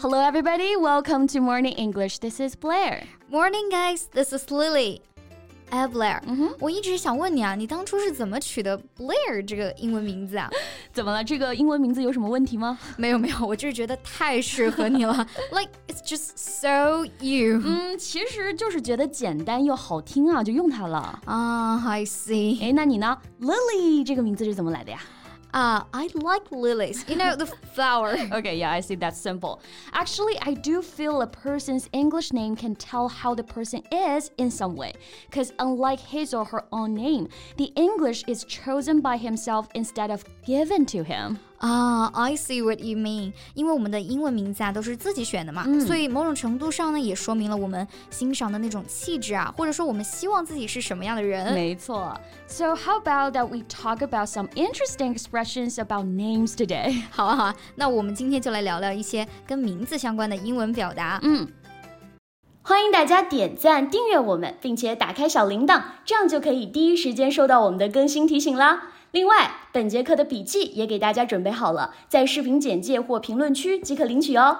Hello, everybody. Welcome to Morning English. This is Blair. Morning, guys. This is Lily. 哎，Blair，、嗯、我一直想问你啊，你当初是怎么取的 Blair 这个英文名字啊？怎么了？这个英文名字有什么问题吗？没有没有，我就是觉得太适合你了，like it's just so you。嗯，其实就是觉得简单又好听啊，就用它了。啊、uh,，I see。哎，那你呢？Lily 这个名字是怎么来的呀 ？Uh, I like lilies. You know, the flower. okay, yeah, I see. That's simple. Actually, I do feel a person's English name can tell how the person is in some way. Because unlike his or her own name, the English is chosen by himself instead of given to him. 啊、uh,，I see what you mean。因为我们的英文名字啊都是自己选的嘛，嗯、所以某种程度上呢，也说明了我们欣赏的那种气质啊，或者说我们希望自己是什么样的人。没错。So how about that we talk about some interesting expressions about names today？好啊好啊，那我们今天就来聊聊一些跟名字相关的英文表达。嗯。欢迎大家点赞、订阅我们，并且打开小铃铛，这样就可以第一时间收到我们的更新提醒啦。另外，本节课的笔记也给大家准备好了，在视频简介或评论区即可领取哦。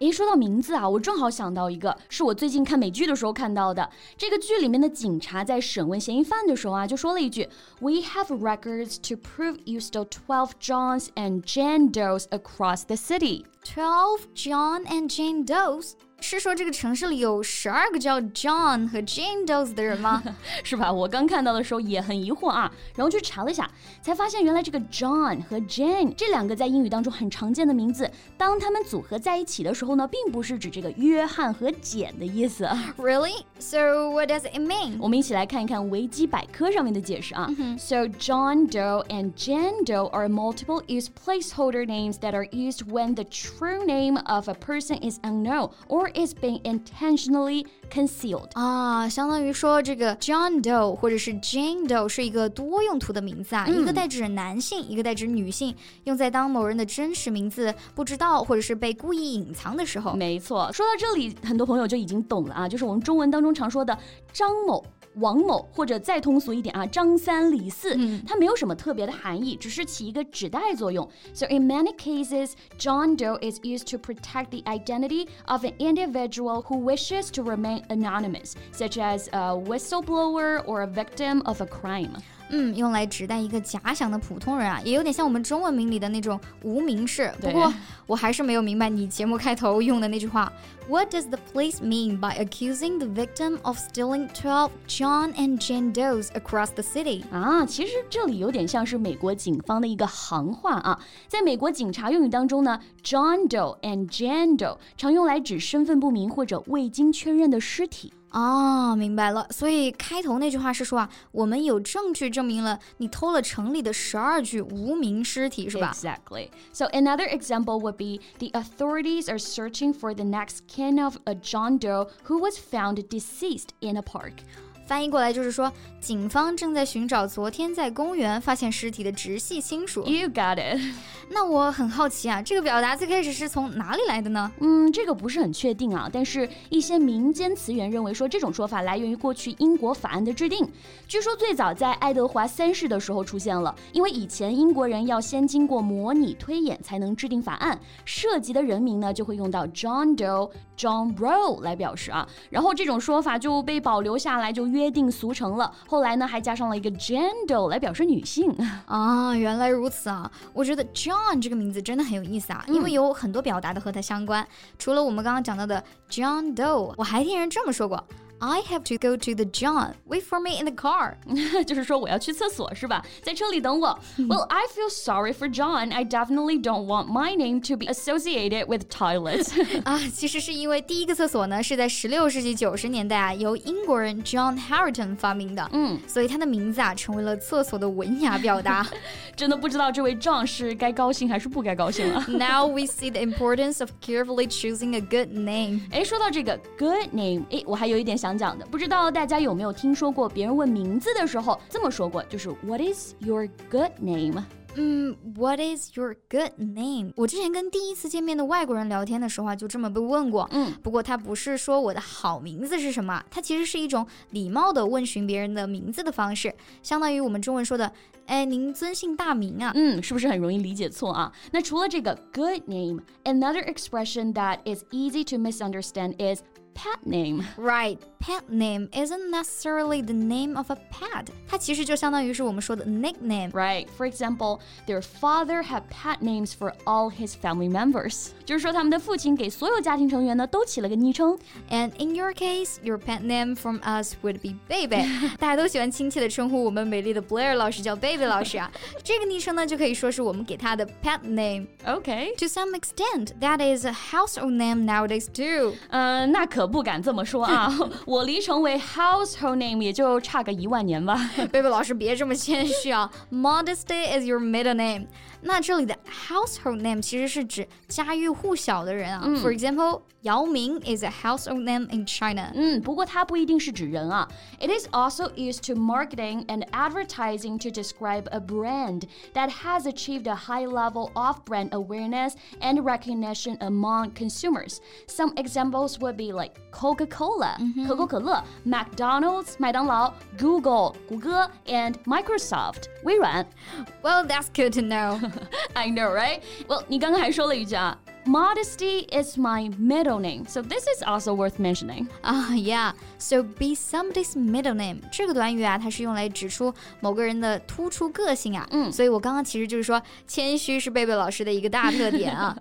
诶，说到名字啊，我正好想到一个，是我最近看美剧的时候看到的。这个剧里面的警察在审问嫌疑犯的时候啊，就说了一句：“We have records to prove you stole twelve Johns and Jane Does across the city.” Twelve John and Jane Does. 是说这个城市里有十二个叫 John 和 Jane Doe 的人吗？是吧？我刚看到的时候也很疑惑啊，然后去查了一下，才发现原来这个 John 和 Jane 这两个在英语当中很常见的名字，当他们组合在一起的时候呢，并不是指这个约翰和简的意思。 Really? So what does it mean? 我们一起来看一看维基百科上面的解释啊。So John Doe and Jane Doe are multiple use placeholder names that are used when the true name of a person is unknown or is being intentionally concealed 啊，相当于说这个 John Doe 或者是 Jane Doe 是一个多用途的名字啊，嗯、一个代指男性，一个代指女性，用在当某人的真实名字不知道或者是被故意隐藏的时候。没错，说到这里，很多朋友就已经懂了啊，就是我们中文当中常说的张某。王某，或者再通俗一点啊，张三李四，嗯、它没有什么特别的含义，只是起一个指代作用。So in many cases, John Doe is used to protect the identity of an individual who wishes to remain anonymous, such as a whistleblower or a victim of a crime. 嗯，用来指代一个假想的普通人啊，也有点像我们中文名里的那种无名氏。不过我还是没有明白你节目开头用的那句话。What does the police mean by accusing the victim of stealing twelve John and Jane Does across the city？啊，其实这里有点像是美国警方的一个行话啊。在美国警察用语当中呢，John Doe and Jane Doe 常用来指身份不明或者未经确认的尸体。哦，明白了。所以开头那句话是说啊，我们有证据证明了你偷了城里的十二具无名尸体，是吧？Exactly. So another example would be the authorities are searching for the next kin of a John Doe who was found deceased in a park. 翻译过来就是说，警方正在寻找昨天在公园发现尸体的直系亲属。You got it. 那我很好奇啊，这个表达最开始是从哪里来的呢？嗯，这个不是很确定啊，但是一些民间词源认为说这种说法来源于过去英国法案的制定。据说最早在爱德华三世的时候出现了，因为以前英国人要先经过模拟推演才能制定法案，涉及的人名呢就会用到 John Doe、John Roe 来表示啊，然后这种说法就被保留下来，就约定俗成了。后来呢还加上了一个 Doe 来表示女性。啊，原来如此啊！我觉得 John 这个名字真的很有意思啊，因为有很多表达的和它相关。除了我们刚刚讲到的 John Doe，我还听人这么说过。I have to go to the John. Wait for me in the car. 就是说我要去厕所是吧？在车里等我。well, I feel sorry for John. I definitely don't want my name to be associated with toilets. 啊，其实是因为第一个厕所呢是在十六世纪九十年代啊由英国人 John Harrington 发明的，嗯，所以他的名字啊成为了厕所的文雅表达。真的不知道这位 John 是该高兴还是不该高兴了。 Now we see the importance of carefully choosing a good name. 哎，说到这个 good name，哎，我还有一点想 讲的，不知道大家有没有听说过别人问名字的时候这么说过，就是 What is your good name？ 嗯，What is your good name？我之前跟第一次见面的外国人聊天的时候啊，就这么被问过。嗯，不过他不是说我的好名字是什么，他其实是一种礼貌的问询别人的名字的方式，相当于我们中文说的，哎，您尊姓大名啊？嗯，是不是很容易理解错啊？那除了这个 good name，another expression that is easy to misunderstand is pet name. Right, pet name isn't necessarily the name of a pet. 它其实就相当于是我们说的 nickname. Right. For example, their father had pet names for all his family members. 就是说他们的父亲给所有家庭成员呢都起了个昵称。And in your case, your pet name from us would be Baby. 大家都喜欢亲切的称呼我们美丽的 Blair 老师叫 Baby 老师啊。这个昵称呢就可以说是我们给他的 pet name. Okay. To some extent, that is a household name nowadays too. 嗯，那可 不敢这么说啊！我离成为 household name 也就差个一万年吧。贝贝老师别这么谦虚啊！Modesty is your middle name。那这里的 household name 其实是指家喻户晓的人啊。For example，姚明 is a household name in China。嗯，不过它不一定是指人啊。It is also used to marketing and advertising to describe a brand that has achieved a high level of brand awareness and recognition among consumers. Some examples would be like Coca-Cola, 可口可乐，McDonald's 麦当劳，Google 谷歌，and Microsoft 微软。Well, that's good to know. I know, right? Well, 你刚刚还说了一句啊。Modesty is my middle name, so this is also worth mentioning. 啊、uh,，Yeah. So be somebody's middle name 这个短语啊，它是用来指出某个人的突出个性啊。嗯，所以我刚刚其实就是说，谦虚是贝贝老师的一个大特点啊。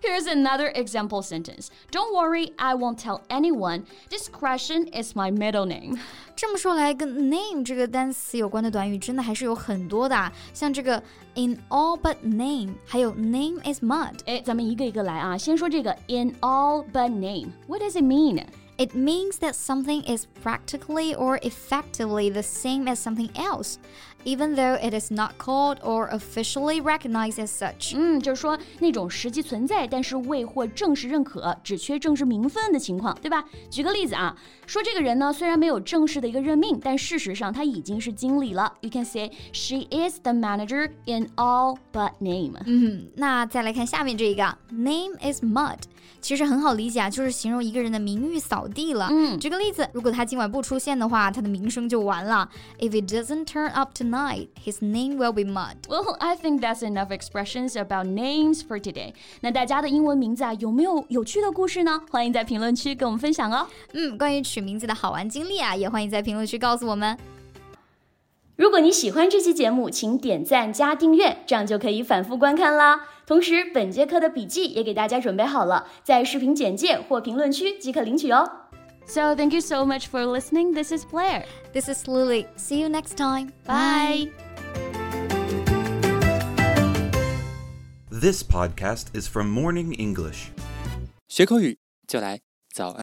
Here's another example sentence. Don't worry, I won't tell anyone. Discretion is my middle name. 这么说来，跟 name 这个单词有关的短语真的还是有很多的、啊，像这个 in all but name，还有 name is mud。哎，咱们一个一个来啊。先说这个 in all but name. What does it mean? It means that something is practically or effectively the same as something else, even though it is not called or officially recognized as such. 嗯，就是说那种实际存在，但是未获正式认可，只缺正式名分的情况，对吧？举个例子啊，说这个人呢，虽然没有正式的一个任命，但事实上他已经是经理了。You can say she is the manager in all but name. 嗯，那再来看下面这一个，name is mud。 其实很好理解啊，就是形容一个人的名誉扫地了。嗯，举个例子，如果他今晚不出现的话，他的名声就完了。If he doesn't turn up tonight, his name will be mud. Well, I think that's enough expressions about names for today. 那大家的英文名字啊，有没有有趣的故事呢？欢迎在评论区跟我们分享哦。嗯，关于取名字的好玩经历啊，也欢迎在评论区告诉我们。如果你喜欢这期节目，请点赞加订阅，这样就可以反复观看啦。同时，本节课的笔记也给大家准备好了，在视频简介或评论区即可领取哦。So thank you so much for listening. This is Blair. This is Lily. See you next time. Bye. This podcast is from Morning English. 学口语就来早安